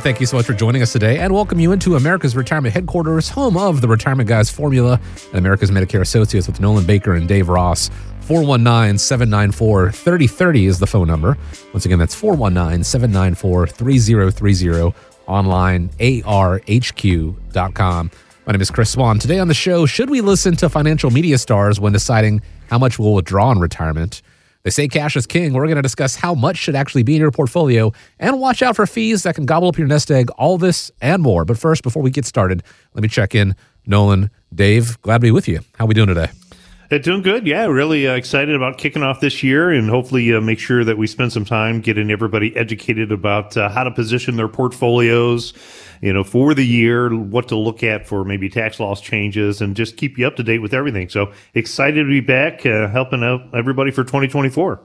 To thank you so much for joining us today and welcome you into America's Retirement Headquarters, home of the Retirement Guys Formula and America's Medicare Associates with Nolan Baker and Dave Ross. 419 794 3030 is the phone number. Once again, that's 419 794 3030 online, arhq.com. My name is Chris Swan. Today on the show, should we listen to financial media stars when deciding how much we'll withdraw in retirement? They say cash is king. We're going to discuss how much should actually be in your portfolio and watch out for fees that can gobble up your nest egg, all this and more. But first, before we get started, let me check in. Nolan, Dave, glad to be with you. How are we doing today? Doing good. Yeah, really uh, excited about kicking off this year and hopefully uh, make sure that we spend some time getting everybody educated about uh, how to position their portfolios, you know, for the year, what to look at for maybe tax loss changes and just keep you up to date with everything. So excited to be back uh, helping out everybody for 2024.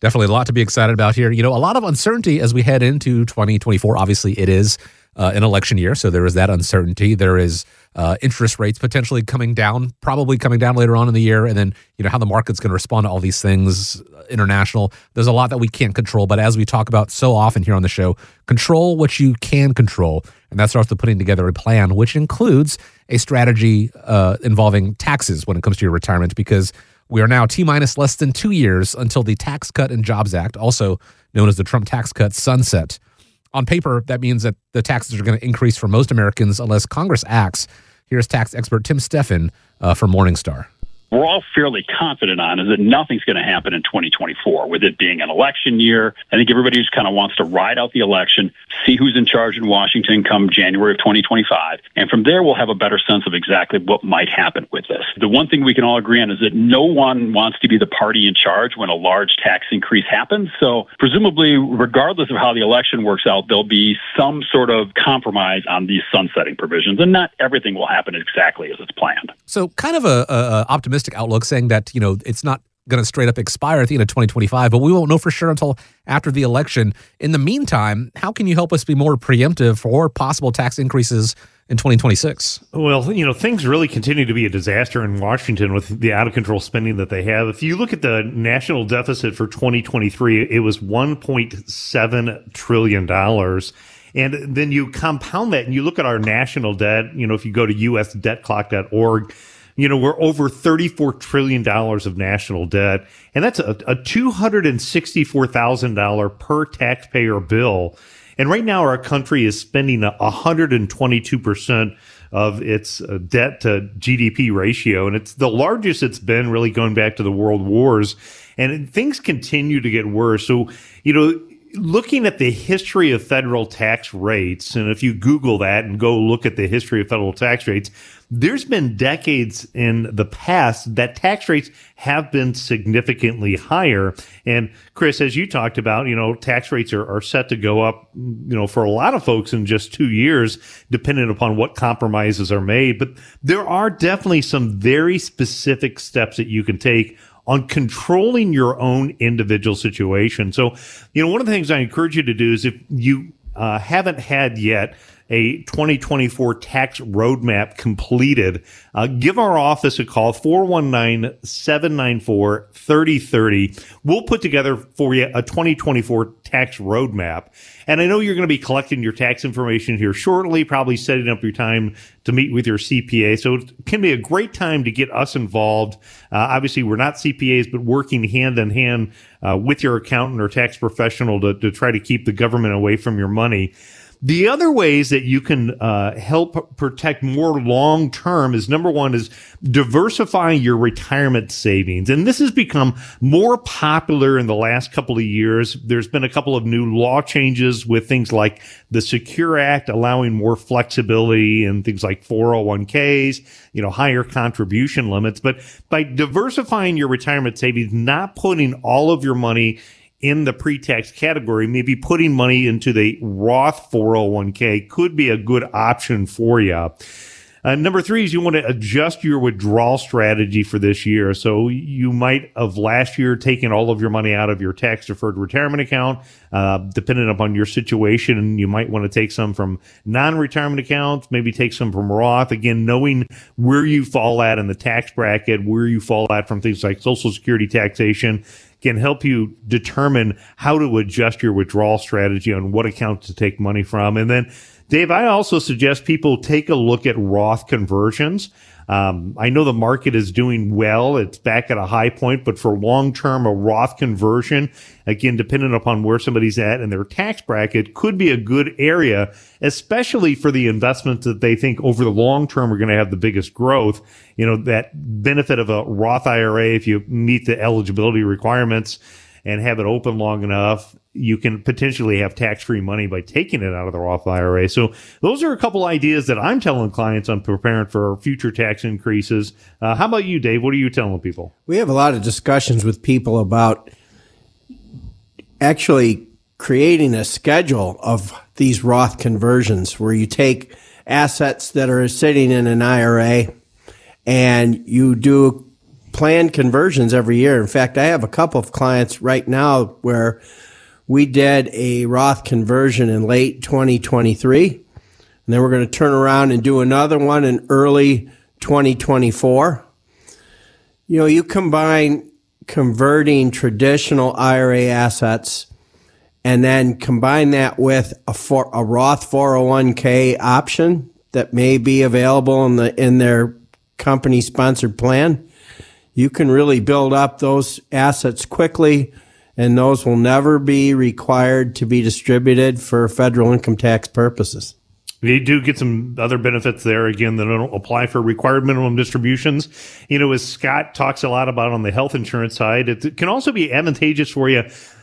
Definitely a lot to be excited about here. You know, a lot of uncertainty as we head into 2024. Obviously, it is uh, an election year, so there is that uncertainty. There is uh, interest rates potentially coming down, probably coming down later on in the year, and then you know how the market's going to respond to all these things. uh, International, there's a lot that we can't control, but as we talk about so often here on the show, control what you can control, and that starts with putting together a plan, which includes a strategy uh, involving taxes when it comes to your retirement, because we are now T minus less than two years until the Tax Cut and Jobs Act, also known as the Trump tax cut, sunset on paper, that means that the taxes are going to increase for most Americans unless Congress acts. Here's tax expert Tim Steffen uh, from Morningstar. We're all fairly confident on is that nothing's going to happen in 2024 with it being an election year. I think everybody just kind of wants to ride out the election, see who's in charge in Washington come January of 2025. And from there, we'll have a better sense of exactly what might happen with this. The one thing we can all agree on is that no one wants to be the party in charge when a large tax increase happens. So presumably, regardless of how the election works out, there'll be some sort of compromise on these sunsetting provisions. And not everything will happen exactly as it's planned. So, kind of a, a, a optimistic outlook, saying that you know it's not going to straight up expire at the end of 2025, but we won't know for sure until after the election. In the meantime, how can you help us be more preemptive for possible tax increases in 2026? Well, you know, things really continue to be a disaster in Washington with the out of control spending that they have. If you look at the national deficit for 2023, it was 1.7 trillion dollars. And then you compound that and you look at our national debt, you know, if you go to usdebtclock.org, you know, we're over $34 trillion of national debt. And that's a, a $264,000 per taxpayer bill. And right now, our country is spending a 122% of its uh, debt to GDP ratio. And it's the largest it's been really going back to the world wars. And things continue to get worse. So, you know, looking at the history of federal tax rates, and if you Google that and go look at the history of federal tax rates, there's been decades in the past that tax rates have been significantly higher. And Chris, as you talked about, you know, tax rates are, are set to go up, you know, for a lot of folks in just two years, depending upon what compromises are made. But there are definitely some very specific steps that you can take on controlling your own individual situation. So, you know, one of the things I encourage you to do is if you uh, haven't had yet a 2024 tax roadmap completed, uh, give our office a call, 419 794 3030. We'll put together for you a 2024 tax roadmap. And I know you're going to be collecting your tax information here shortly, probably setting up your time to meet with your CPA. So it can be a great time to get us involved. Uh, obviously, we're not CPAs, but working hand in hand uh, with your accountant or tax professional to, to try to keep the government away from your money. The other ways that you can uh, help protect more long term is number one is diversifying your retirement savings. And this has become more popular in the last couple of years. There's been a couple of new law changes with things like the Secure Act allowing more flexibility in things like 401ks, you know, higher contribution limits. But by diversifying your retirement savings, not putting all of your money in the pre-tax category, maybe putting money into the Roth 401k could be a good option for you. Uh, number three is you want to adjust your withdrawal strategy for this year. So you might have last year taken all of your money out of your tax deferred retirement account. Uh, depending upon your situation, you might want to take some from non-retirement accounts, maybe take some from Roth. Again, knowing where you fall at in the tax bracket, where you fall at from things like Social Security taxation can help you determine how to adjust your withdrawal strategy on what account to take money from. And then Dave, I also suggest people take a look at Roth conversions. Um, I know the market is doing well. It's back at a high point, but for long term, a Roth conversion, again, dependent upon where somebody's at and their tax bracket, could be a good area, especially for the investments that they think over the long term are going to have the biggest growth. You know, that benefit of a Roth IRA, if you meet the eligibility requirements, and have it open long enough, you can potentially have tax free money by taking it out of the Roth IRA. So those are a couple ideas that I'm telling clients I'm preparing for future tax increases. Uh, how about you, Dave? What are you telling people? We have a lot of discussions with people about actually creating a schedule of these Roth conversions where you take assets that are sitting in an IRA and you do planned conversions every year. In fact, I have a couple of clients right now where we did a Roth conversion in late 2023. And then we're going to turn around and do another one in early 2024. You know, you combine converting traditional IRA assets and then combine that with a, for, a Roth 401k option that may be available in the in their company sponsored plan you can really build up those assets quickly and those will never be required to be distributed for federal income tax purposes. You do get some other benefits there again that don't apply for required minimum distributions. You know, as Scott talks a lot about on the health insurance side, it can also be advantageous for you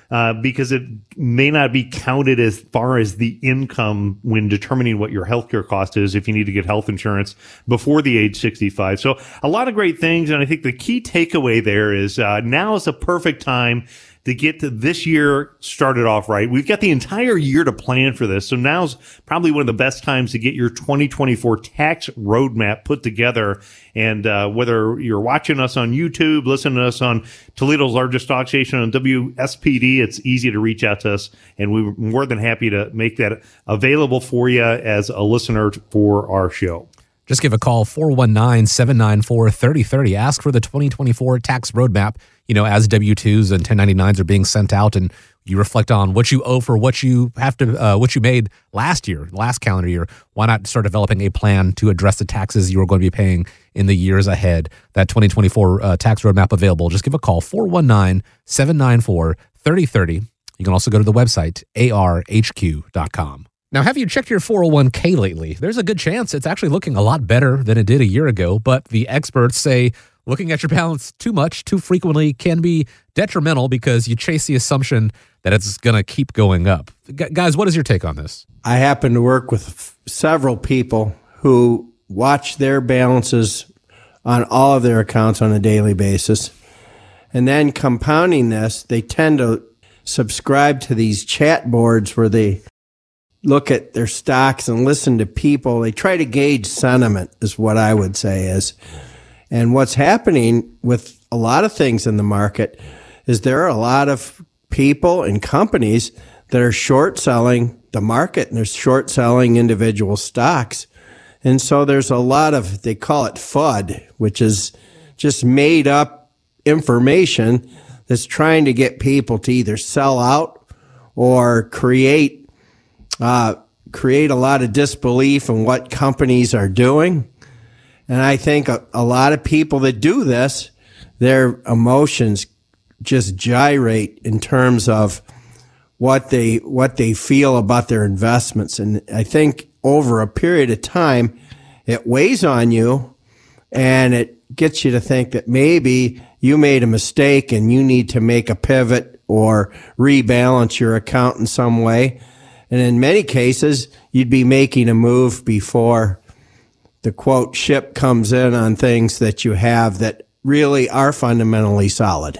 uh, because it may not be counted as far as the income when determining what your healthcare cost is if you need to get health insurance before the age 65. So a lot of great things. And I think the key takeaway there is uh, now is a perfect time to get to this year started off right. We've got the entire year to plan for this. So now's probably one of the best times to get your 2024 tax roadmap put together. And uh, whether you're watching us on YouTube, listening to us on Toledo's largest talk station on WSPD, it's easy to reach out to us. And we're more than happy to make that available for you as a listener for our show. Just give a call 419 794 3030. Ask for the 2024 tax roadmap. You know, as W 2s and 1099s are being sent out, and you reflect on what you owe for what you have to, uh, what you made last year, last calendar year. Why not start developing a plan to address the taxes you are going to be paying in the years ahead? That 2024 uh, tax roadmap available. Just give a call 419 794 3030. You can also go to the website, arhq.com. Now, have you checked your 401k lately? There's a good chance it's actually looking a lot better than it did a year ago, but the experts say looking at your balance too much, too frequently can be detrimental because you chase the assumption that it's going to keep going up. G- guys, what is your take on this? I happen to work with f- several people who watch their balances on all of their accounts on a daily basis. And then compounding this, they tend to subscribe to these chat boards where they look at their stocks and listen to people. They try to gauge sentiment, is what I would say is. And what's happening with a lot of things in the market is there are a lot of people and companies that are short selling the market and they're short selling individual stocks. And so there's a lot of, they call it FUD, which is just made up information that's trying to get people to either sell out or create uh, create a lot of disbelief in what companies are doing. And I think a, a lot of people that do this, their emotions just gyrate in terms of what they what they feel about their investments and I think over a period of time it weighs on you and it gets you to think that maybe you made a mistake and you need to make a pivot or rebalance your account in some way and in many cases, you'd be making a move before the quote ship comes in on things that you have that really are fundamentally solid.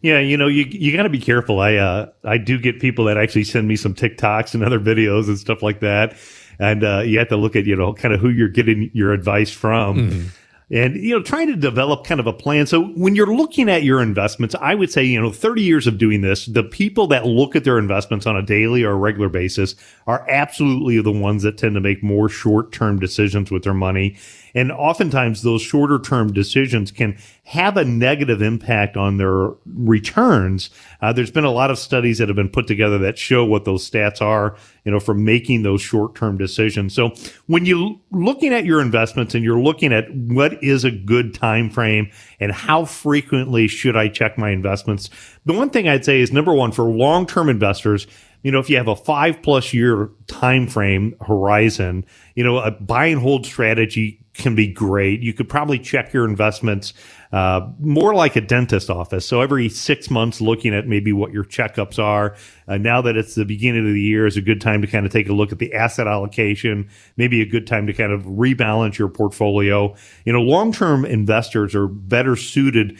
Yeah, you know, you you got to be careful. I uh, I do get people that actually send me some TikToks and other videos and stuff like that, and uh, you have to look at you know kind of who you're getting your advice from. Mm-hmm and you know trying to develop kind of a plan. So when you're looking at your investments i would say you know 30 years of doing this the people that look at their investments on a daily or a regular basis are absolutely the ones that tend to make more short-term decisions with their money and oftentimes those shorter term decisions can have a negative impact on their returns. Uh, there's been a lot of studies that have been put together that show what those stats are, you know, for making those short term decisions. So when you're looking at your investments and you're looking at what is a good time frame and how frequently should I check my investments, the one thing I'd say is number one, for long term investors, you know, if you have a five plus year time frame horizon, you know, a buy and hold strategy can be great. You could probably check your investments uh, more like a dentist office. So every six months, looking at maybe what your checkups are. Uh, now that it's the beginning of the year, is a good time to kind of take a look at the asset allocation. Maybe a good time to kind of rebalance your portfolio. You know, long term investors are better suited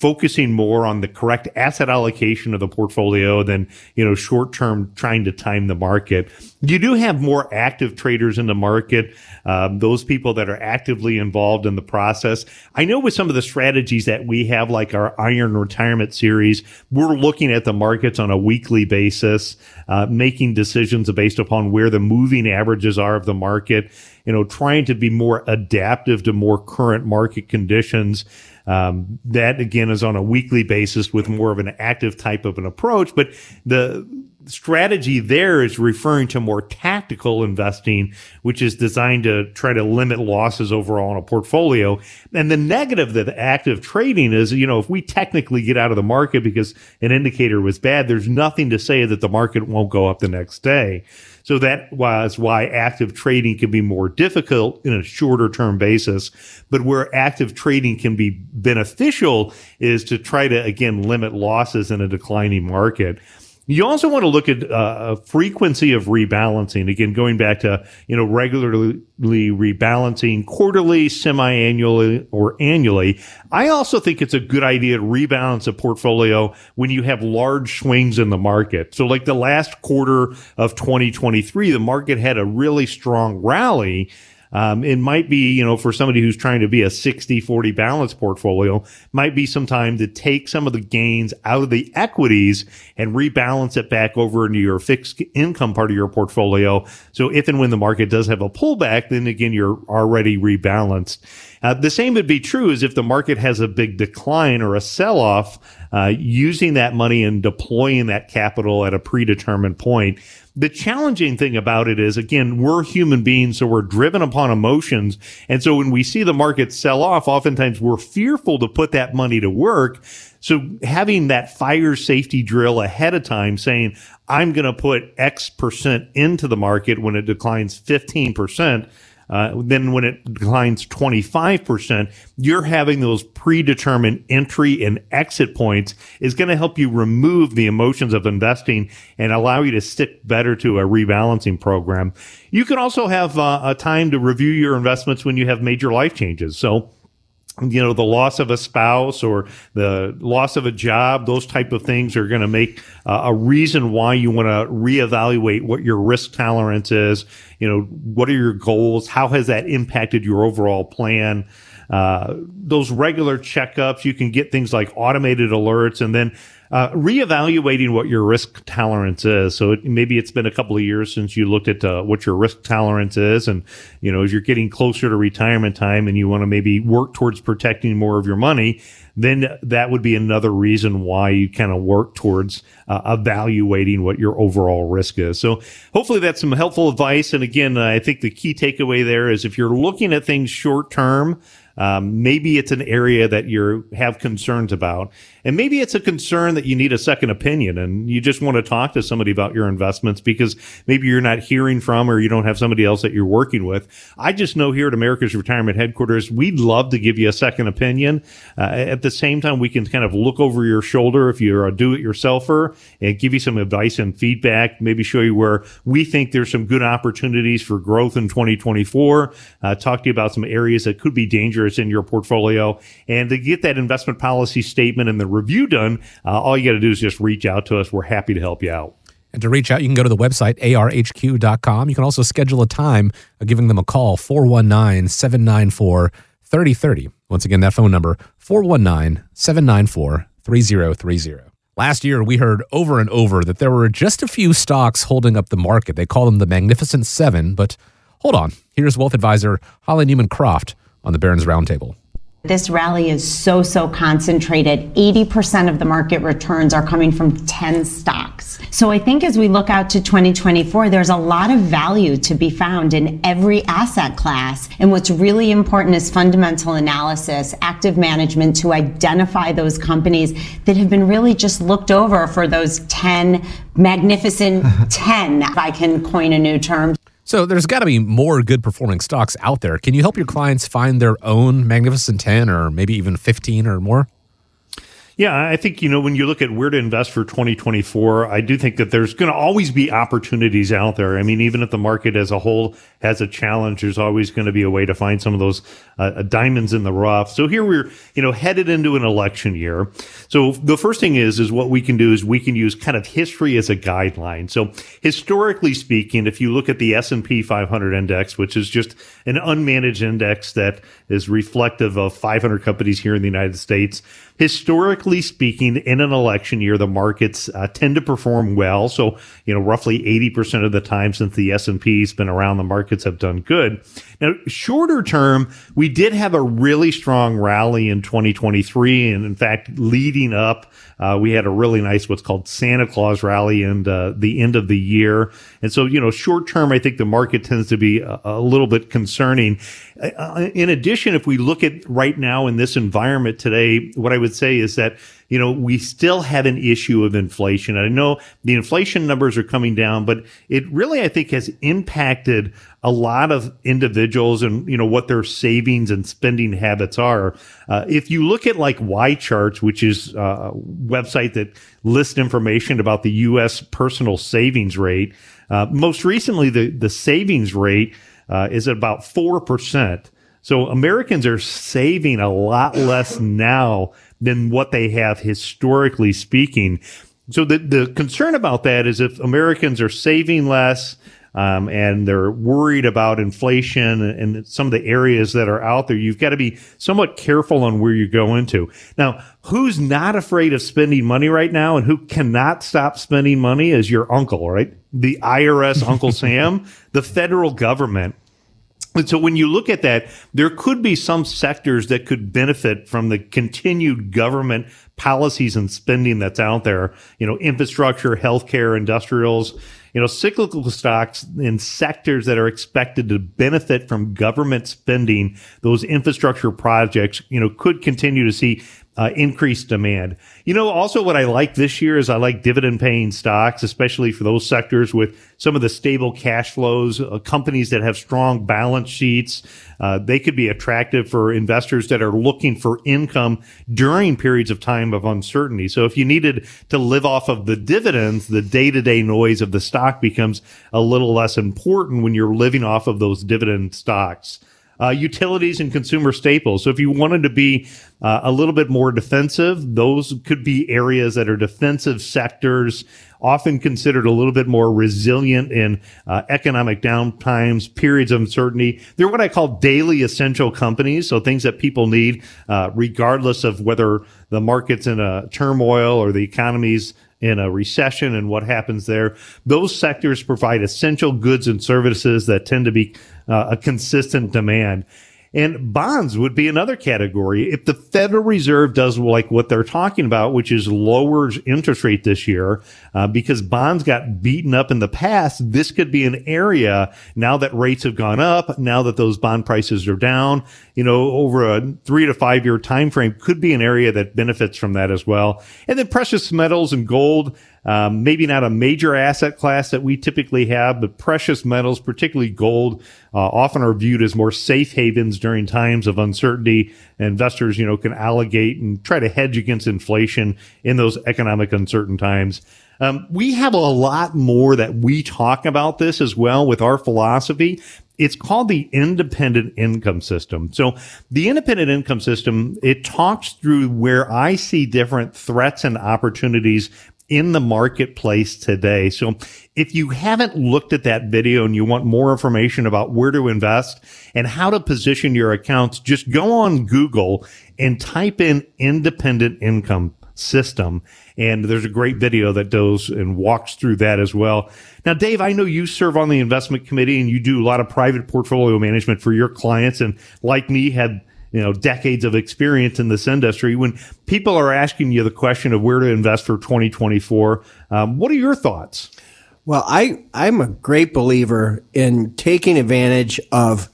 focusing more on the correct asset allocation of the portfolio than, you know, short term trying to time the market. You do have more active traders in the market, um, those people that are actively involved in the process. I know with some of the strategies that we have, like our Iron Retirement series, we're looking at the markets on a weekly basis, uh, making decisions based upon where the moving averages are of the market, you know, trying to be more adaptive to more current market conditions. Um, that again is on a weekly basis with more of an active type of an approach. But the strategy there is referring to more tactical investing, which is designed to try to limit losses overall in a portfolio. And the negative of the active trading is, you know, if we technically get out of the market because an indicator was bad, there's nothing to say that the market won't go up the next day. So that was why active trading can be more difficult in a shorter term basis. But where active trading can be beneficial is to try to, again, limit losses in a declining market. You also want to look at uh, frequency of rebalancing. Again, going back to you know regularly rebalancing, quarterly, semi-annually, or annually. I also think it's a good idea to rebalance a portfolio when you have large swings in the market. So, like the last quarter of 2023, the market had a really strong rally. Um, it might be, you know, for somebody who's trying to be a 60 40 balance portfolio, might be some time to take some of the gains out of the equities and rebalance it back over into your fixed income part of your portfolio. So if and when the market does have a pullback, then again, you're already rebalanced. Uh, the same would be true as if the market has a big decline or a sell off, uh, using that money and deploying that capital at a predetermined point the challenging thing about it is, again, we're human beings, so we're driven upon emotions. And so when we see the market sell off, oftentimes we're fearful to put that money to work. So having that fire safety drill ahead of time saying, I'm going to put X percent into the market when it declines 15%, uh, then when it declines 25%, you're having those predetermined entry and exit points is going to help you remove the emotions of investing and allow you to stick better to a rebalancing program. You can also have uh, a time to review your investments when you have major life changes. So, you know the loss of a spouse or the loss of a job those type of things are going to make uh, a reason why you want to reevaluate what your risk tolerance is. You know what are your goals? How has that impacted your overall plan? Uh, those regular checkups you can get things like automated alerts and then uh, reevaluating what your risk tolerance is. So it, maybe it's been a couple of years since you looked at uh, what your risk tolerance is, and you know as you're getting closer to retirement time and you want to maybe work towards protecting more of your money, then that would be another reason why you kind of work towards uh, evaluating what your overall risk is. So hopefully that's some helpful advice. And again, I think the key takeaway there is if you're looking at things short term. Um, maybe it's an area that you have concerns about. And maybe it's a concern that you need a second opinion and you just want to talk to somebody about your investments because maybe you're not hearing from or you don't have somebody else that you're working with. I just know here at America's Retirement Headquarters, we'd love to give you a second opinion. Uh, at the same time, we can kind of look over your shoulder if you're a do it yourselfer and give you some advice and feedback, maybe show you where we think there's some good opportunities for growth in 2024, uh, talk to you about some areas that could be dangerous in your portfolio. And to get that investment policy statement and the review done, uh, all you got to do is just reach out to us. We're happy to help you out. And to reach out, you can go to the website, arhq.com. You can also schedule a time giving them a call, 419 794 3030. Once again, that phone number, 419 794 3030. Last year, we heard over and over that there were just a few stocks holding up the market. They call them the Magnificent Seven. But hold on. Here's wealth advisor Holly Newman Kroft on the Barron's Roundtable. This rally is so, so concentrated. 80% of the market returns are coming from 10 stocks. So I think as we look out to 2024, there's a lot of value to be found in every asset class. And what's really important is fundamental analysis, active management to identify those companies that have been really just looked over for those 10 magnificent 10, if I can coin a new term. So there's got to be more good performing stocks out there. Can you help your clients find their own Magnificent 10 or maybe even 15 or more? Yeah, I think, you know, when you look at where to invest for 2024, I do think that there's going to always be opportunities out there. I mean, even if the market as a whole has a challenge, there's always going to be a way to find some of those uh, diamonds in the rough. So here we're, you know, headed into an election year. So the first thing is, is what we can do is we can use kind of history as a guideline. So historically speaking, if you look at the S&P 500 index, which is just an unmanaged index that is reflective of 500 companies here in the United States, historically speaking, in an election year, the markets uh, tend to perform well. So, you know, roughly 80% of the time since the S&P's been around, the markets have done good. Now, shorter term, we did have a really strong rally in 2023. And in fact, leading up, uh, we had a really nice what's called Santa Claus rally and uh, the end of the year. And so, you know, short term, I think the market tends to be a, a little bit concerning. Uh, in addition, if we look at right now in this environment today, what I would say is that you know, we still have an issue of inflation. I know the inflation numbers are coming down, but it really, I think, has impacted a lot of individuals and, you know, what their savings and spending habits are. Uh, if you look at like YCharts, which is a website that lists information about the U.S. personal savings rate, uh, most recently, the, the savings rate uh, is at about 4%. So Americans are saving a lot less now than what they have historically speaking. So the, the concern about that is if Americans are saving less, um, and they're worried about inflation and some of the areas that are out there. You've got to be somewhat careful on where you go into. Now, who's not afraid of spending money right now and who cannot stop spending money is your uncle, right? The IRS, Uncle Sam, the federal government and so when you look at that, there could be some sectors that could benefit from the continued government policies and spending that's out there. You know, infrastructure, healthcare, industrials, you know, cyclical stocks in sectors that are expected to benefit from government spending, those infrastructure projects, you know, could continue to see uh, increased demand. You know, also what I like this year is I like dividend paying stocks, especially for those sectors with some of the stable cash flows, uh, companies that have strong balance sheets. Uh, they could be attractive for investors that are looking for income during periods of time of uncertainty. So if you needed to live off of the dividends, the day to day noise of the stock becomes a little less important when you're living off of those dividend stocks uh, utilities and consumer staples. So if you wanted to be uh, a little bit more defensive, those could be areas that are defensive sectors, often considered a little bit more resilient in uh, economic downtimes, periods of uncertainty. They're what I call daily essential companies. So things that people need, uh, regardless of whether the market's in a turmoil or the economy's in a recession and what happens there. Those sectors provide essential goods and services that tend to be uh, a consistent demand. And bonds would be another category. If the Federal Reserve does like what they're talking about, which is lowers interest rate this year, uh, because bonds got beaten up in the past, this could be an area now that rates have gone up, now that those bond prices are down, you know, over a three to five year time frame could be an area that benefits from that as well. And then precious metals and gold, um, maybe not a major asset class that we typically have, but precious metals, particularly gold, uh, often are viewed as more safe havens during times of uncertainty. Investors, you know, can allocate and try to hedge against inflation in those economic uncertain times. Um, we have a lot more that we talk about this as well with our philosophy. it's called the independent income system. So the independent income system, it talks through where I see different threats and opportunities in the marketplace today. So if you haven't looked at that video and you want more information about where to invest and how to position your accounts, just go on Google and type in independent income system. And there's a great video that goes and walks through that as well. Now, Dave, I know you serve on the investment committee and you do a lot of private portfolio management for your clients. And like me, had you know decades of experience in this industry. When people are asking you the question of where to invest for 2024, um, what are your thoughts? Well, I I'm a great believer in taking advantage of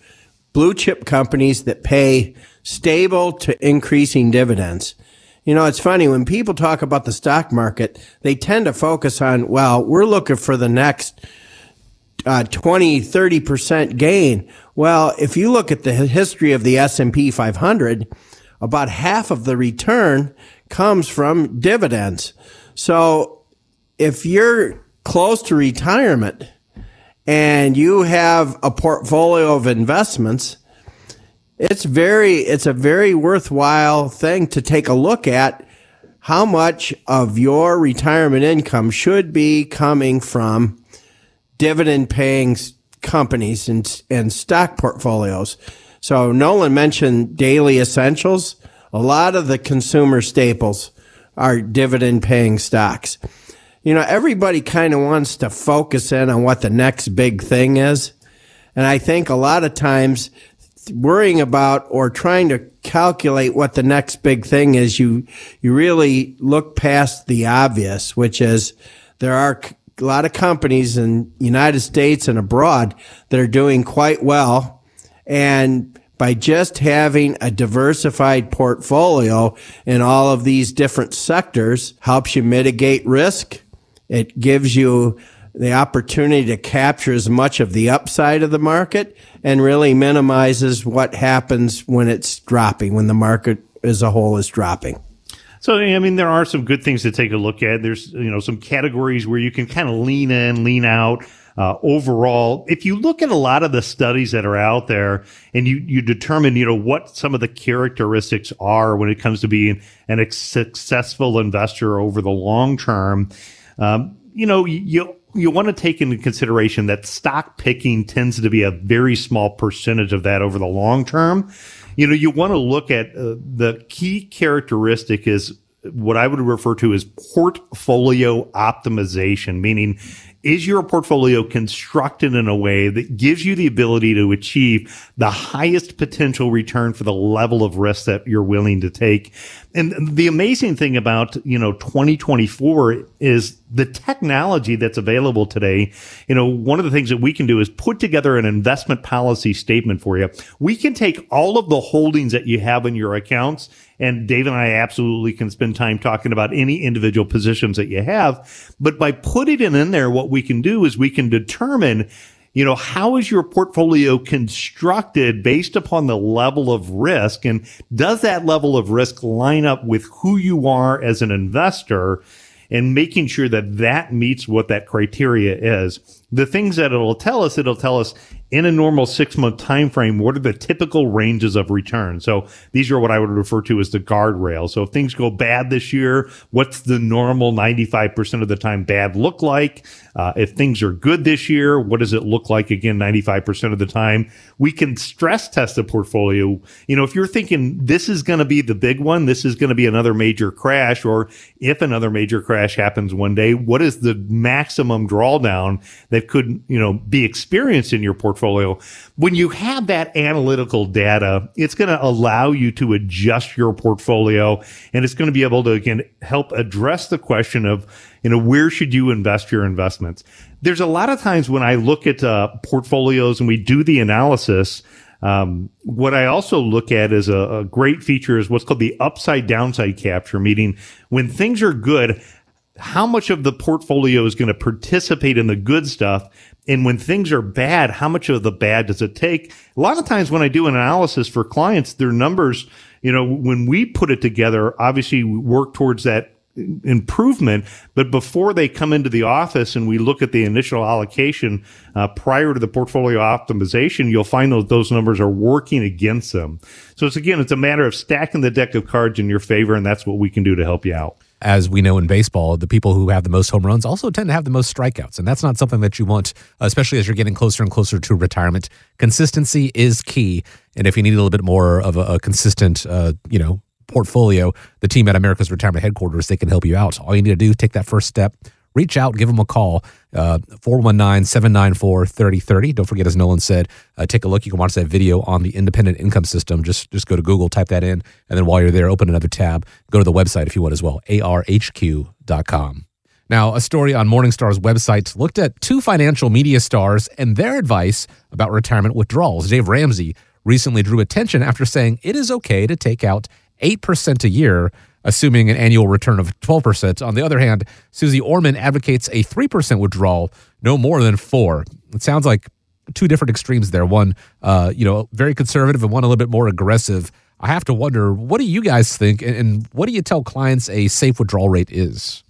blue chip companies that pay stable to increasing dividends. You know, it's funny when people talk about the stock market, they tend to focus on, well, we're looking for the next uh, 20, 30% gain. Well, if you look at the history of the S&P 500, about half of the return comes from dividends. So if you're close to retirement and you have a portfolio of investments, it's very it's a very worthwhile thing to take a look at how much of your retirement income should be coming from dividend paying companies and and stock portfolios. So Nolan mentioned daily essentials. A lot of the consumer staples are dividend paying stocks. You know, everybody kind of wants to focus in on what the next big thing is. And I think a lot of times worrying about or trying to calculate what the next big thing is, you, you really look past the obvious, which is there are a lot of companies in United States and abroad that are doing quite well. And by just having a diversified portfolio in all of these different sectors helps you mitigate risk. It gives you the opportunity to capture as much of the upside of the market and really minimizes what happens when it's dropping, when the market as a whole is dropping. So, I mean, there are some good things to take a look at. There's, you know, some categories where you can kind of lean in, lean out. Uh, overall, if you look at a lot of the studies that are out there and you, you determine, you know, what some of the characteristics are when it comes to being an successful investor over the long term, um, you know, you, you want to take into consideration that stock picking tends to be a very small percentage of that over the long term. You know, you want to look at uh, the key characteristic is what I would refer to as portfolio optimization, meaning is your portfolio constructed in a way that gives you the ability to achieve the highest potential return for the level of risk that you're willing to take? And the amazing thing about, you know, 2024 is the technology that's available today. You know, one of the things that we can do is put together an investment policy statement for you. We can take all of the holdings that you have in your accounts and Dave and I absolutely can spend time talking about any individual positions that you have. But by putting it in there, what we can do is we can determine you know, how is your portfolio constructed based upon the level of risk? And does that level of risk line up with who you are as an investor and making sure that that meets what that criteria is? The things that it'll tell us, it'll tell us in a normal six month time frame, what are the typical ranges of return? So these are what I would refer to as the guardrail. So if things go bad this year, what's the normal 95% of the time bad look like? Uh, if things are good this year, what does it look like again 95% of the time? We can stress test a portfolio. You know, if you're thinking this is going to be the big one, this is going to be another major crash, or if another major crash happens one day, what is the maximum drawdown that could, you know, be experienced in your portfolio? Portfolio. When you have that analytical data, it's going to allow you to adjust your portfolio and it's going to be able to again help address the question of, you know, where should you invest your investments? There's a lot of times when I look at uh, portfolios and we do the analysis, um, what I also look at as a, a, great feature is what's called the upside downside capture, meaning when things are good, how much of the portfolio is going to participate in the good stuff and when things are bad, how much of the bad does it take? A lot of times when I do an analysis for clients, their numbers, you know, when we put it together, obviously we work towards that improvement. But before they come into the office and we look at the initial allocation uh, prior to the portfolio optimization, you'll find those those numbers are working against them. So it's again, it's a matter of stacking the deck of cards in your favor, and that's what we can do to help you out as we know in baseball, the people who have the most home runs also tend to have the most strikeouts. And that's not something that you want, especially as you're getting closer and closer to retirement. Consistency is key. And if you need a little bit more of a, a consistent, uh, you know, portfolio, the team at America's Retirement Headquarters, they can help you out. All you need to do, take that first step, reach out, give them a call, uh, 419 794 3030. Don't forget, as Nolan said, uh, take a look. You can watch that video on the independent income system. Just, just go to Google, type that in, and then while you're there, open another tab. Go to the website if you want as well, arhq.com. Now, a story on Morningstar's website looked at two financial media stars and their advice about retirement withdrawals. Dave Ramsey recently drew attention after saying it is okay to take out 8% a year, assuming an annual return of 12%. On the other hand, Suze Orman advocates a 3% withdrawal, no more than 4 It sounds like two different extremes there. One, uh, you know, very conservative and one a little bit more aggressive. I have to wonder, what do you guys think and what do you tell clients a safe withdrawal rate is?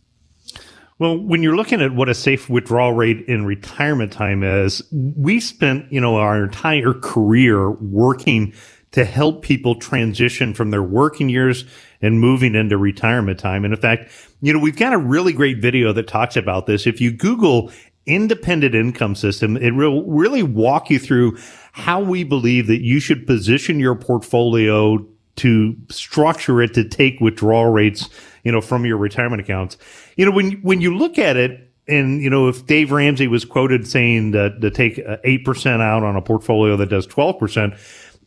Well, when you're looking at what a safe withdrawal rate in retirement time is, we spent, you know, our entire career working to help people transition from their working years and moving into retirement time. And in fact, you know, we've got a really great video that talks about this. If you Google independent income system, it will really walk you through how we believe that you should position your portfolio to structure it to take withdrawal rates, you know, from your retirement accounts. You know, when, when you look at it, and you know, if Dave Ramsey was quoted saying that to take uh, eight percent out on a portfolio that does twelve percent,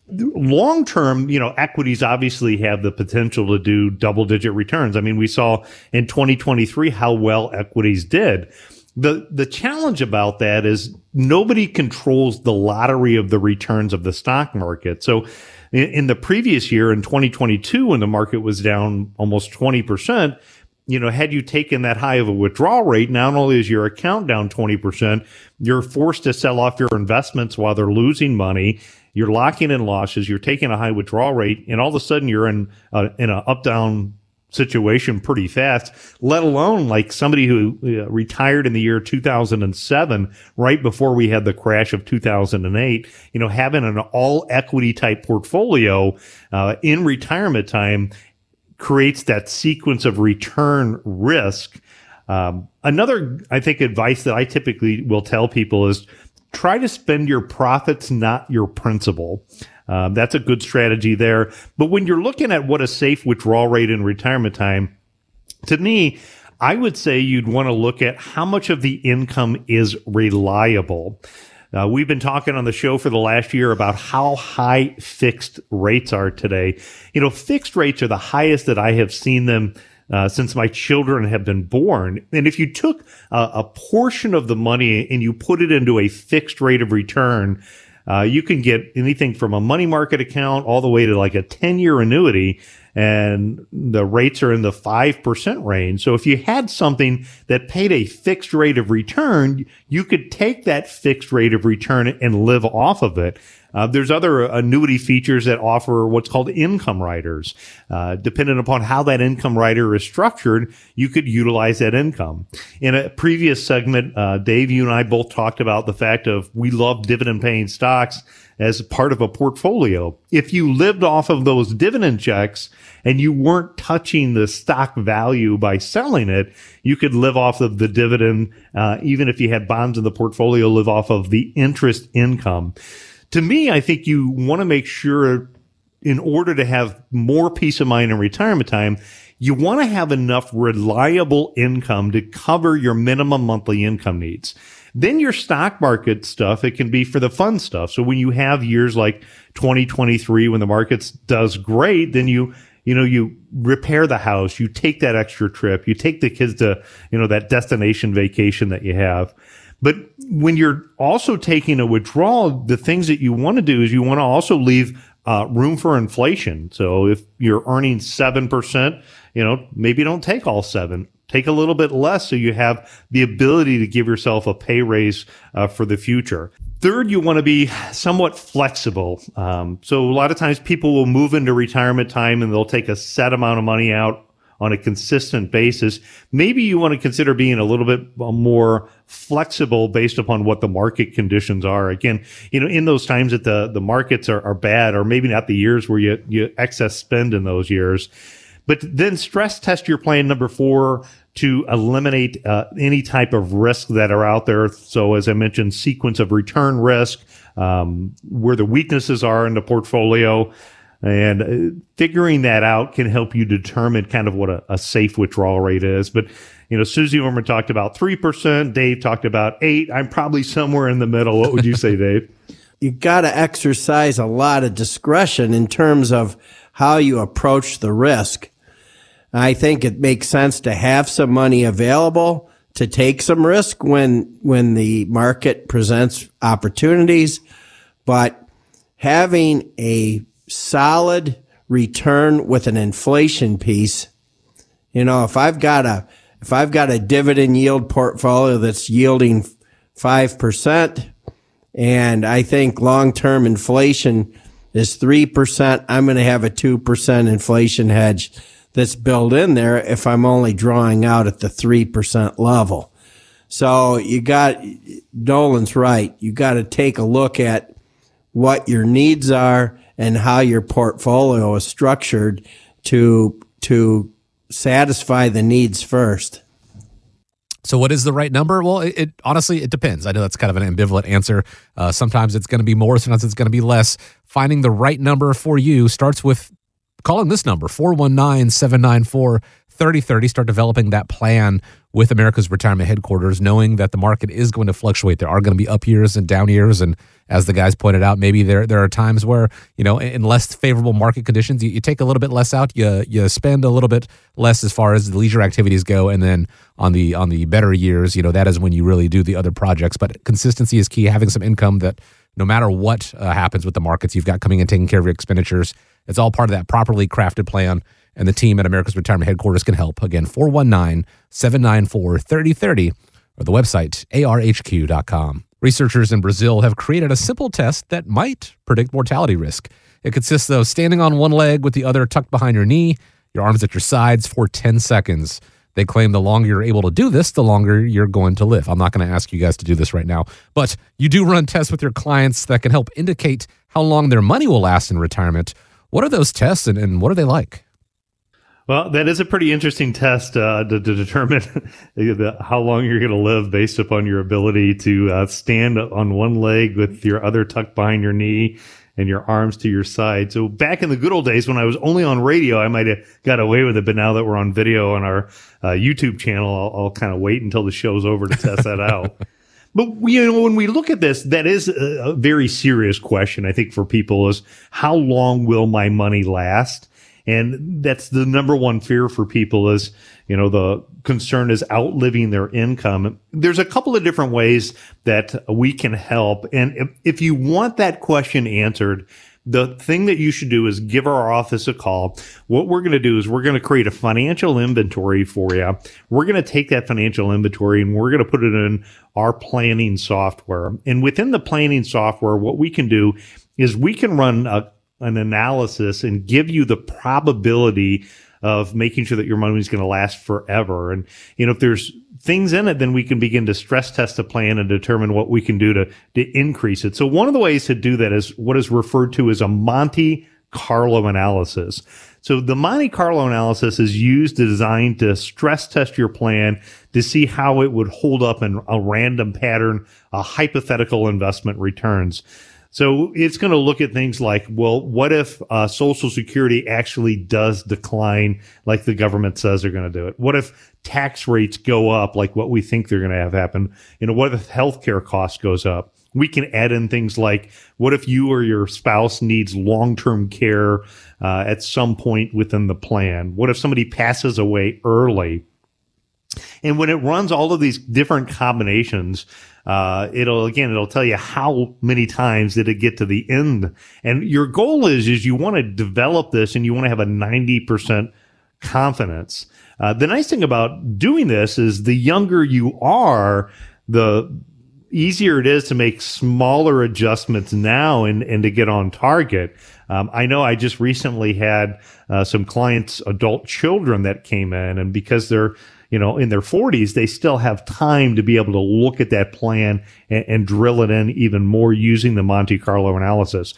long term, you know, equities obviously have the potential to do double digit returns. I mean, we saw in 2023 how well equities did. The, the challenge about that is nobody controls the lottery of the returns of the stock market. So in, in the previous year in 2022, when the market was down almost 20%, you know, had you taken that high of a withdrawal rate, not only is your account down 20%, you're forced to sell off your investments while they're losing money you're locking in losses, you're taking a high withdrawal rate, and all of a sudden you're in a, in an up down situation pretty fast, let alone like somebody who uh, retired in the year 2007, right before we had the crash of 2008, you know, having an all equity type portfolio uh, in retirement time creates that sequence of return risk. Um, another, I think, advice that I typically will tell people is try to spend your profits, not your principal. Um, that's a good strategy there. But when you're looking at what a safe withdrawal rate in retirement time, to me, I would say you'd want to look at how much of the income is reliable. Uh, we've been talking on the show for the last year about how high fixed rates are today. You know, fixed rates are the highest that I have seen them uh, since my children have been born. And if you took a, a, portion of the money and you put it into a fixed rate of return, uh, you can get anything from a money market account all the way to like a 10 year annuity and the rates are in the 5% range. So if you had something that paid a fixed rate of return, you could take that fixed rate of return and live off of it. Uh, there's other annuity features that offer what's called income riders. Uh, depending upon how that income rider is structured, you could utilize that income. In a previous segment, uh, Dave, you and I both talked about the fact of we love dividend paying stocks as part of a portfolio. If you lived off of those dividend checks and you weren't touching the stock value by selling it, you could live off of the dividend, uh, even if you had bonds in the portfolio, live off of the interest income. To me, I think you want to make sure in order to have more peace of mind in retirement time, you want to have enough reliable income to cover your minimum monthly income needs. Then your stock market stuff, it can be for the fun stuff. So when you have years like 2023, when the markets does great, then you, you know, you repair the house, you take that extra trip, you take the kids to, you know, that destination vacation that you have. But when you're also taking a withdrawal, the things that you want to do is you want to also leave uh, room for inflation. So if you're earning 7%, you know, maybe don't take all seven take a little bit less so you have the ability to give yourself a pay raise uh, for the future. Third, you want to be somewhat flexible. Um, so a lot of times people will move into retirement time and they'll take a set amount of money out on a consistent basis. Maybe you want to consider being a little bit more flexible based upon what the market conditions are. Again, you know, in those times that the, the markets are, are bad, or maybe not the years where you, you excess spend in those years. But then stress test your plan number four to eliminate uh, any type of risk that are out there. So, as I mentioned, sequence of return risk, um, where the weaknesses are in the portfolio, and uh, figuring that out can help you determine kind of what a, a safe withdrawal rate is. But you know, Suze Orman talked about three percent. Dave talked about eight. I'm probably somewhere in the middle. What would you say, Dave? you got to exercise a lot of discretion in terms of how you approach the risk. I think it makes sense to have some money available to take some risk when when the market presents opportunities, but having a solid return with an inflation piece, you know, if I've got a if I've got a dividend yield portfolio that's yielding 5% and I think long-term inflation is 3%, I'm going to have a 2% inflation hedge that's built in there if I'm only drawing out at the 3% level. So you got, Nolan's right. You got to take a look at what your needs are and how your portfolio is structured to, to satisfy the needs first. So, what is the right number? Well, it, it, honestly it depends. I know that's kind of an ambivalent answer. Uh, sometimes it's going to be more, sometimes it's going to be less. Finding the right number for you starts with calling this number 419 794 3030. Start developing that plan with America's retirement headquarters, knowing that the market is going to fluctuate. There are going to be up years and down years. And as the guys pointed out, maybe there there are times where, you know, in less favorable market conditions, you, you take a little bit less out, you you spend a little bit less as far as the leisure activities go. And then on the on the better years, you know, that is when you really do the other projects. But consistency is key, having some income that no matter what uh, happens with the markets, you've got coming and taking care of your expenditures it's all part of that properly crafted plan. And the team at America's Retirement Headquarters can help. Again, 419 794 3030 or the website arhq.com. Researchers in Brazil have created a simple test that might predict mortality risk. It consists of standing on one leg with the other tucked behind your knee, your arms at your sides for 10 seconds. They claim the longer you're able to do this, the longer you're going to live. I'm not going to ask you guys to do this right now, but you do run tests with your clients that can help indicate how long their money will last in retirement what are those tests and, and what are they like? Well, that is a pretty interesting test uh, to, to, determine how long you're going to live based upon your ability to uh, stand on one leg with your other tucked behind your knee and your arms to your side. So back in the good old days when I was only on radio, I might have got away with it. But now that we're on video on our uh, YouTube channel, I'll, I'll kind of wait until the show's over to test that out. But you know, when we look at this, that is a, very serious question. I think for people is how long will my money last? And that's the number one fear for people is, you know, the concern is outliving their income. There's a couple of different ways that we can help. And if, if you want that question answered, the thing that you should do is give our office a call. What we're going to do is we're going to create a financial inventory for you. We're going to take that financial inventory and we're going to put it in our planning software. And within the planning software, what we can do is we can run a, an analysis and give you the probability of making sure that your money is going to last forever. And, you know, if there's things in it, then we can begin to stress test the plan and determine what we can do to, to increase it. So one of the ways to do that is what is referred to as a Monte Carlo analysis. So the Monte Carlo analysis is used to design to stress test your plan to see how it would hold up in a random pattern, a hypothetical investment returns. So it's going to look at things like, well, what if uh, Social Security actually does decline like the government says they're going to do it? What if tax rates go up like what we think they're going to have happen? You know, what if healthcare cost goes up? We can add in things like, what if you or your spouse needs long-term care uh, at some point within the plan? What if somebody passes away early? And when it runs all of these different combinations, uh, it'll again, it'll tell you how many times did it get to the end. And your goal is, is you want to develop this and you want to have a 90% confidence. Uh, the nice thing about doing this is the younger you are, the easier it is to make smaller adjustments now and, and to get on target. Um, I know I just recently had uh, some clients, adult children that came in, and because they're you know in their 40s, they still have time to be able to look at that plan and, and drill it in even more using the Monte Carlo analysis.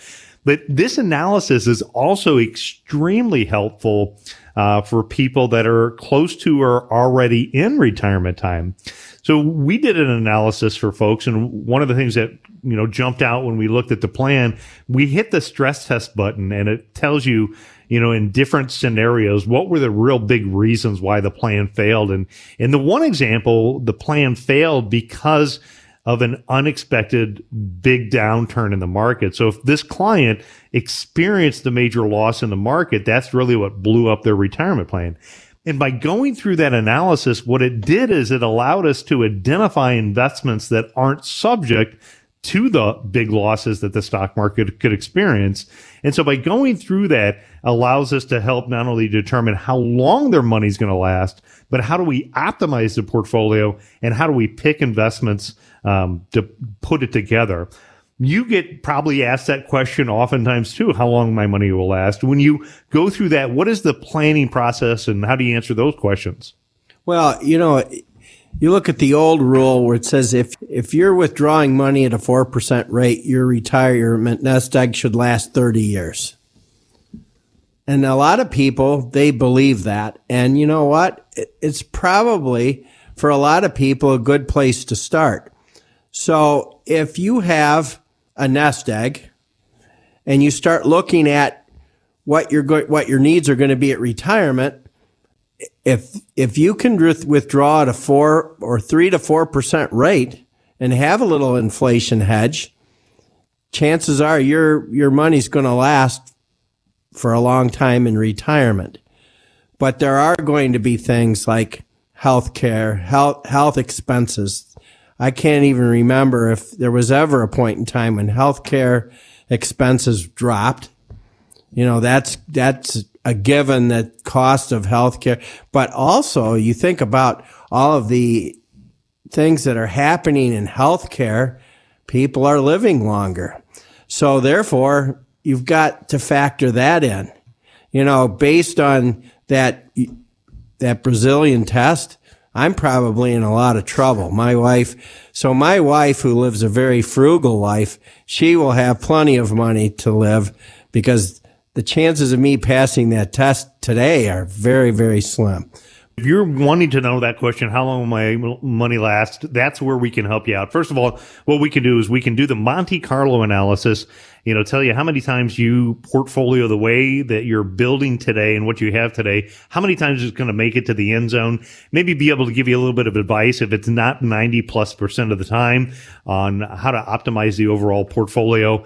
But this analysis is also extremely helpful uh, for people that are close to or already in retirement time. So we did an analysis for folks, and one of the things that you know jumped out when we looked at the plan, we hit the stress test button, and it tells you, you know, in different scenarios, what were the real big reasons why the plan failed. And in the one example, the plan failed because of an unexpected big downturn in the market. So if this client experienced a major loss in the market, that's really what blew up their retirement plan. And by going through that analysis, what it did is it allowed us to identify investments that aren't subject to the big losses that the stock market could experience. And so by going through that allows us to help not only determine how long their money is going to last, but how do we optimize the portfolio and how do we pick investments um, to put it together. You get probably asked that question oftentimes too how long my money will last. When you go through that what is the planning process and how do you answer those questions? Well you know you look at the old rule where it says if if you're withdrawing money at a 4% rate your retirement nest egg should last 30 years. And a lot of people they believe that. And you know what? It's probably for a lot of people a good place to start. So if you have a nest egg and you start looking at what your what your needs are going to be at retirement, if if you can withdraw at a four or three to four percent rate and have a little inflation hedge, chances are your your money's going to last for a long time in retirement. But there are going to be things like health care, health health expenses, I can't even remember if there was ever a point in time when healthcare expenses dropped. You know, that's, that's a given that cost of healthcare. But also you think about all of the things that are happening in healthcare. People are living longer. So therefore you've got to factor that in. You know, based on that, that Brazilian test, I'm probably in a lot of trouble. My wife, so my wife who lives a very frugal life, she will have plenty of money to live because the chances of me passing that test today are very, very slim. If you're wanting to know that question, how long will my money last? That's where we can help you out. First of all, what we can do is we can do the Monte Carlo analysis, you know, tell you how many times you portfolio the way that you're building today and what you have today, how many times it's going to make it to the end zone, maybe be able to give you a little bit of advice if it's not 90 plus percent of the time on how to optimize the overall portfolio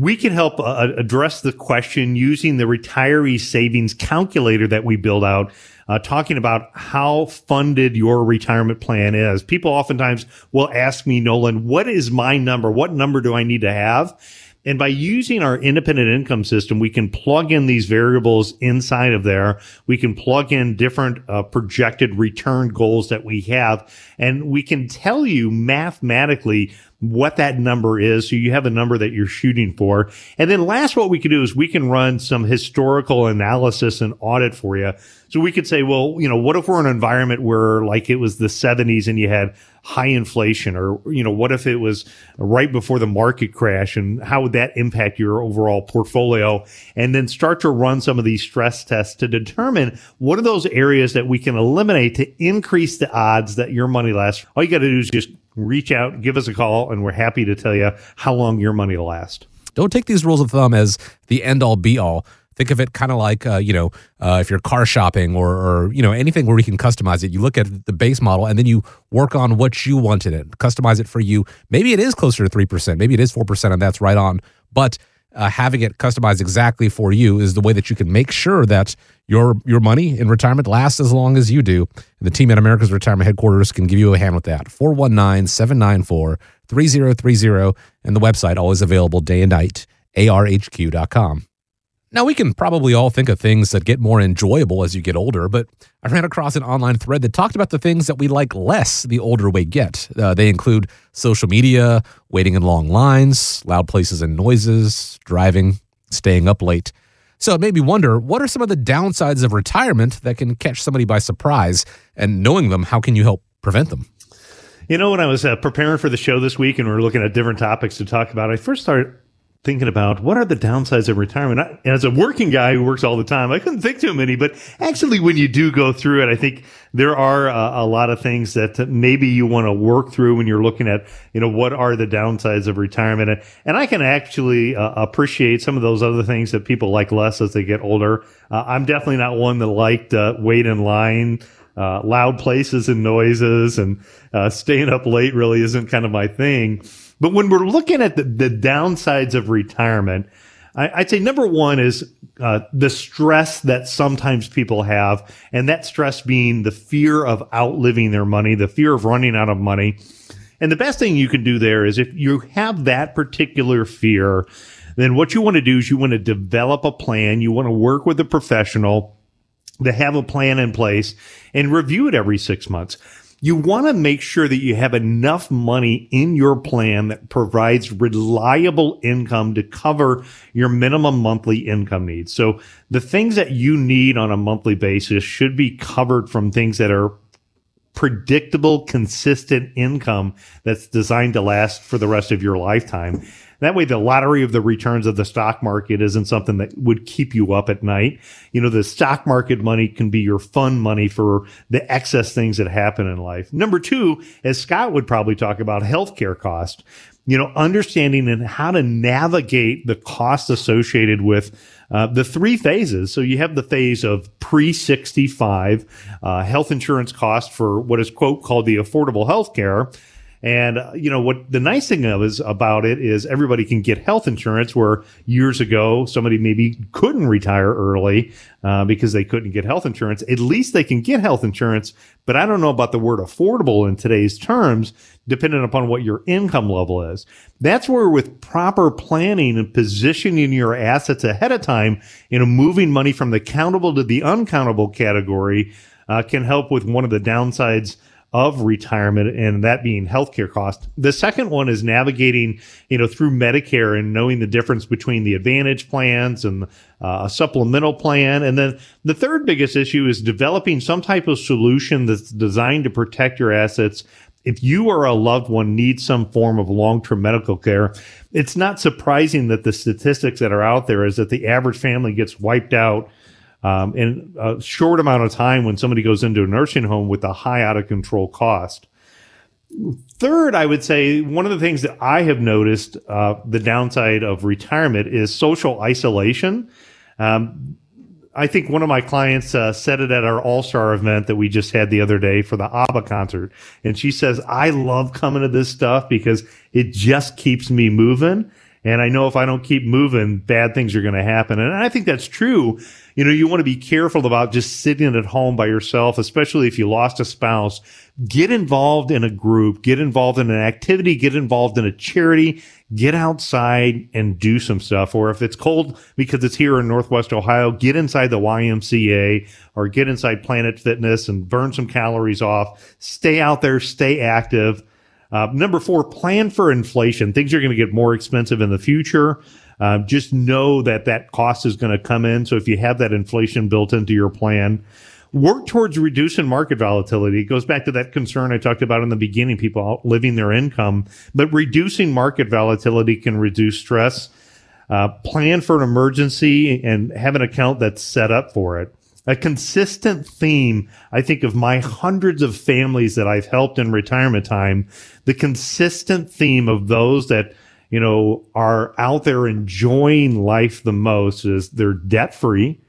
we can help uh, address the question using the retiree savings calculator that we build out uh, talking about how funded your retirement plan is. People oftentimes will ask me, Nolan, what is my number? What number do I need to have? And by using our independent income system, we can plug in these variables inside of there. We can plug in different uh, projected return goals that we have, and we can tell you mathematically what that number is. So you have a number that you're shooting for. And then last, what we can do is we can run some historical analysis and audit for you. So we could say, well, you know, what if we're in an environment where like it was the 70s and you had high inflation or, you know, what if it was right before the market crash and how would that impact your overall portfolio? And then start to run some of these stress tests to determine what are those areas that we can eliminate to increase the odds that your money lasts. All you got to do is just reach out, give us a call, and we're happy to tell you how long your money will last. Don't take these rules of thumb as the end all be all. Think of it kind of like, uh, you know, uh, if you're car shopping or, or, you know, anything where you can customize it, you look at the base model and then you work on what you want in it, customize it for you. Maybe it is closer to 3%, maybe it is 4%, and that's right on. But uh, having it customized exactly for you is the way that you can make sure that your your money in retirement lasts as long as you do. And the team at America's Retirement Headquarters can give you a hand with that. 419-794-3030 and the website always available day and night arhq.com. Now, we can probably all think of things that get more enjoyable as you get older, but I ran across an online thread that talked about the things that we like less the older we get. Uh, they include social media, waiting in long lines, loud places and noises, driving, staying up late. So it made me wonder what are some of the downsides of retirement that can catch somebody by surprise? And knowing them, how can you help prevent them? You know, when I was uh, preparing for the show this week and we are looking at different topics to talk about, I first started thinking about what are the downsides of retirement. I, as a working guy who works all the time, I couldn't think too many, but actually when you do go through it, I think there are uh, a lot of things that maybe you want to work through when you're looking at, you know, what are the downsides of retirement. And, and I can actually uh, appreciate some of those other things that people like less as they get older. Uh, I'm definitely not one that liked uh, wait in line. Uh, loud places and noises and staying up late really isn't kind of my thing. But when we're looking at the, the downsides of retirement, I, would say number one is uh, the stress that sometimes people have, and that stress being the fear of outliving their money, the fear of running out of money. And the best thing you can do there is if you have that particular fear, then what you want to do is you want to develop a plan. You want to work with a professional to have a plan in place and review it every six months you want to make sure that you have enough money in your plan that provides reliable income to cover your minimum monthly income needs. So the things that you need on a monthly basis should be covered from things that are predictable, consistent income that's designed to last for the rest of your lifetime. That way, the lottery of the returns of the stock market isn't something that would keep you up at night. You know, the stock market money can be your fun money for the excess things that happen in life. Number two, as Scott would probably talk about, healthcare cost. You know, understanding and how to navigate the costs associated with uh, the three phases. So you have the phase of pre 65 uh, health insurance cost for what is quote called the affordable health care. And uh, you know what the nice thing of is about it is everybody can get health insurance. Where years ago somebody maybe couldn't retire early uh, because they couldn't get health insurance. At least they can get health insurance. But I don't know about the word affordable in today's terms, depending upon what your income level is. That's where with proper planning and positioning your assets ahead of time, you know, moving money from the countable to the uncountable category uh, can help with one of the downsides of retirement and that being healthcare cost. The second one is navigating, you know, through Medicare and knowing the difference between the advantage plans and uh, a supplemental plan. And then the third biggest issue is developing some type of solution that's designed to protect your assets if you or a loved one needs some form of long-term medical care, it's not surprising that the statistics that are out there is that the average family gets wiped out um, in a short amount of time when somebody goes into a nursing home with a high out of control cost. Third, I would say one of the things that I have noticed uh, the downside of retirement is social isolation. Um, I think one of my clients uh, said it at our All Star event that we just had the other day for the ABBA concert. And she says, I love coming to this stuff because it just keeps me moving. And I know if I don't keep moving, bad things are going to happen. And I think that's true. You know, you want to be careful about just sitting at home by yourself, especially if you lost a spouse. Get involved in a group, get involved in an activity, get involved in a charity, get outside and do some stuff. Or if it's cold because it's here in Northwest Ohio, get inside the YMCA or get inside Planet Fitness and burn some calories off. Stay out there, stay active uh, number four, plan for inflation. Things are going to get more expensive in the future. Uh, just know that that cost is going to come in. So if you have that inflation built into your plan, work towards reducing market volatility. It goes back to that concern I talked about in the beginning, people outliving their income, but reducing market volatility can reduce stress. Uh, plan for an emergency and have an account that's set up for it a consistent theme, I think, of my hundreds of families that I've helped in retirement time, the consistent theme of those that, you know, are out there enjoying life the most is they're debt free.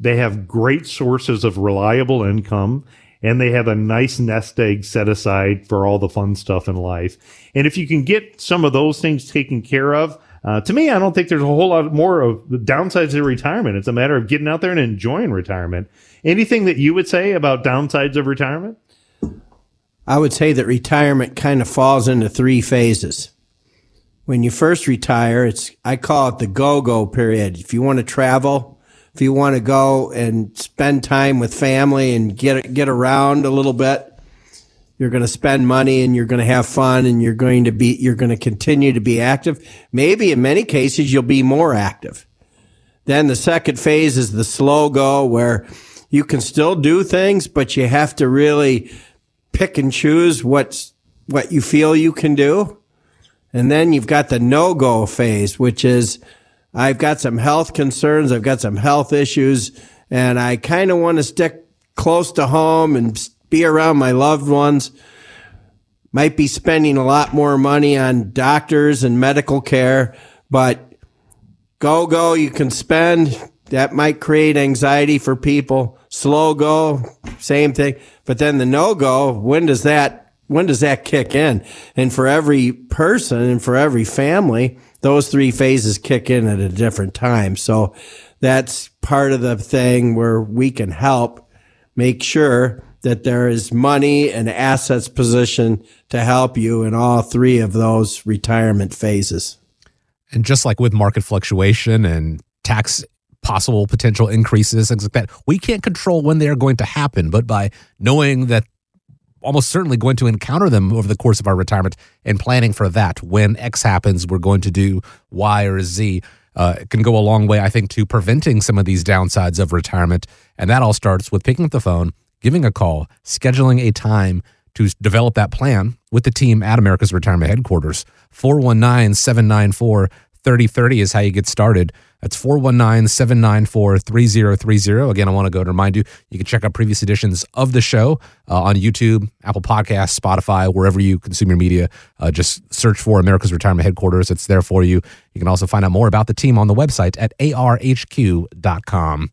They have great sources of reliable income and they have a nice nest egg set aside for all the fun stuff in life. And if you can get some of those things taken care of, uh, to me, I don't think there's a whole lot more of the downsides of retirement. It's a matter of getting out there and enjoying retirement. Anything that you would say about downsides of retirement? I would say that retirement kind of falls into three phases. when you first retire, it's I call it the go-go period. If you want to travel, if you want to go and spend time with family and get get around a little bit, you're going to spend money and you're going to have fun and you're going to be you're going to continue to be active. Maybe in many cases you'll be more active. Then the second phase is the slow go where you can still do things, but you have to really pick and choose what's what you feel you can do. And then you've got the no go phase, which is I've got some health concerns. I've got some health issues and I kind of want to stick close to home and be around my loved ones. Might be spending a lot more money on doctors and medical care, but go, go, you can spend. That might create anxiety for people. Slow go, same thing. But then the no go, when does that when does that kick in? And for every person and for every family, those three phases kick in at a different time. So that's part of the thing where we can help make sure that there is money and assets positioned to help you in all three of those retirement phases. And just like with market fluctuation and tax possible potential increases, things like that, we can't control when they are going to happen. But by knowing that almost certainly going to encounter them over the course of our retirement and planning for that. When X happens, we're going to do Y or Z. Uh, it can go a long way, I think, to preventing some of these downsides of retirement. And that all starts with picking up the phone, giving a call, scheduling a time to develop that plan with the team at America's Retirement Headquarters. 419 794 3030 is how you get started. That's 419 794 3030. Again, I want to go to remind you, you can check out previous editions of the show uh, on YouTube, Apple Podcasts, Spotify, wherever you consume your media. Uh, just search for America's Retirement Headquarters. It's there for you. You can also find out more about the team on the website at arhq.com.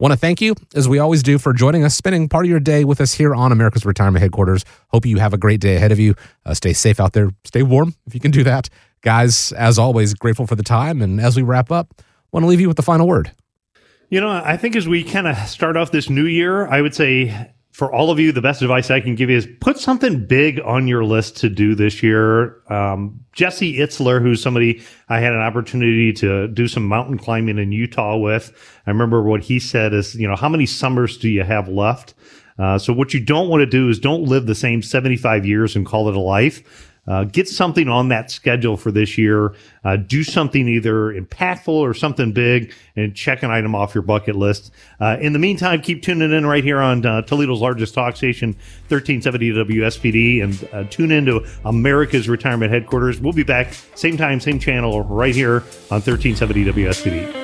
Want to thank you, as we always do, for joining us, spending part of your day with us here on America's Retirement Headquarters. Hope you have a great day ahead of you. Uh, stay safe out there. Stay warm if you can do that. Guys, as always, grateful for the time. And as we wrap up, want to leave you with the final word. You know, I think as we kind of start off this new year, I would say for all of you, the best advice I can give you is put something big on your list to do this year. Um, Jesse Itzler, who's somebody I had an opportunity to do some mountain climbing in Utah with. I remember what he said is, you know, how many summers do you have left? Uh, so what you don't want to do is don't live the same 75 years and call it a life. Uh, get something on that schedule for this year. Uh, do something either impactful or something big and check an item off your bucket list. Uh, in the meantime, keep tuning in right here on uh, Toledo's largest talk station, 1370 WSPD, and uh, tune into America's Retirement Headquarters. We'll be back same time, same channel, right here on 1370 WSPD.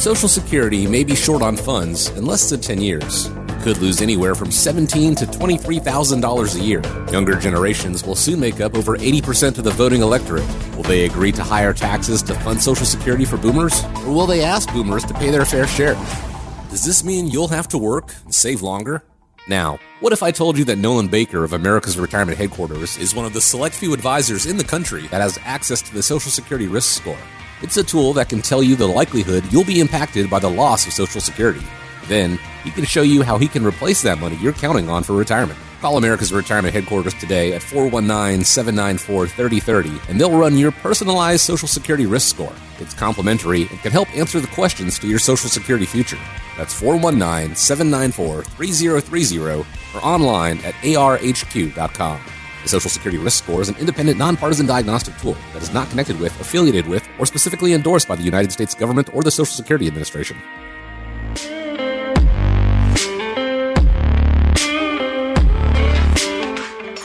Social Security may be short on funds in less than 10 years. Could lose anywhere from $17 to $23,000 a year. Younger generations will soon make up over 80% of the voting electorate. Will they agree to higher taxes to fund Social Security for boomers? Or will they ask boomers to pay their fair share? Does this mean you'll have to work and save longer? Now, what if I told you that Nolan Baker of America's Retirement Headquarters is one of the select few advisors in the country that has access to the Social Security risk score? It's a tool that can tell you the likelihood you'll be impacted by the loss of Social Security. Then, he can show you how he can replace that money you're counting on for retirement. Call America's Retirement Headquarters today at 419 794 3030 and they'll run your personalized Social Security risk score. It's complimentary and can help answer the questions to your Social Security future. That's 419 794 3030 or online at arhq.com. The Social Security Risk Score is an independent, nonpartisan diagnostic tool that is not connected with, affiliated with, or specifically endorsed by the United States government or the Social Security Administration.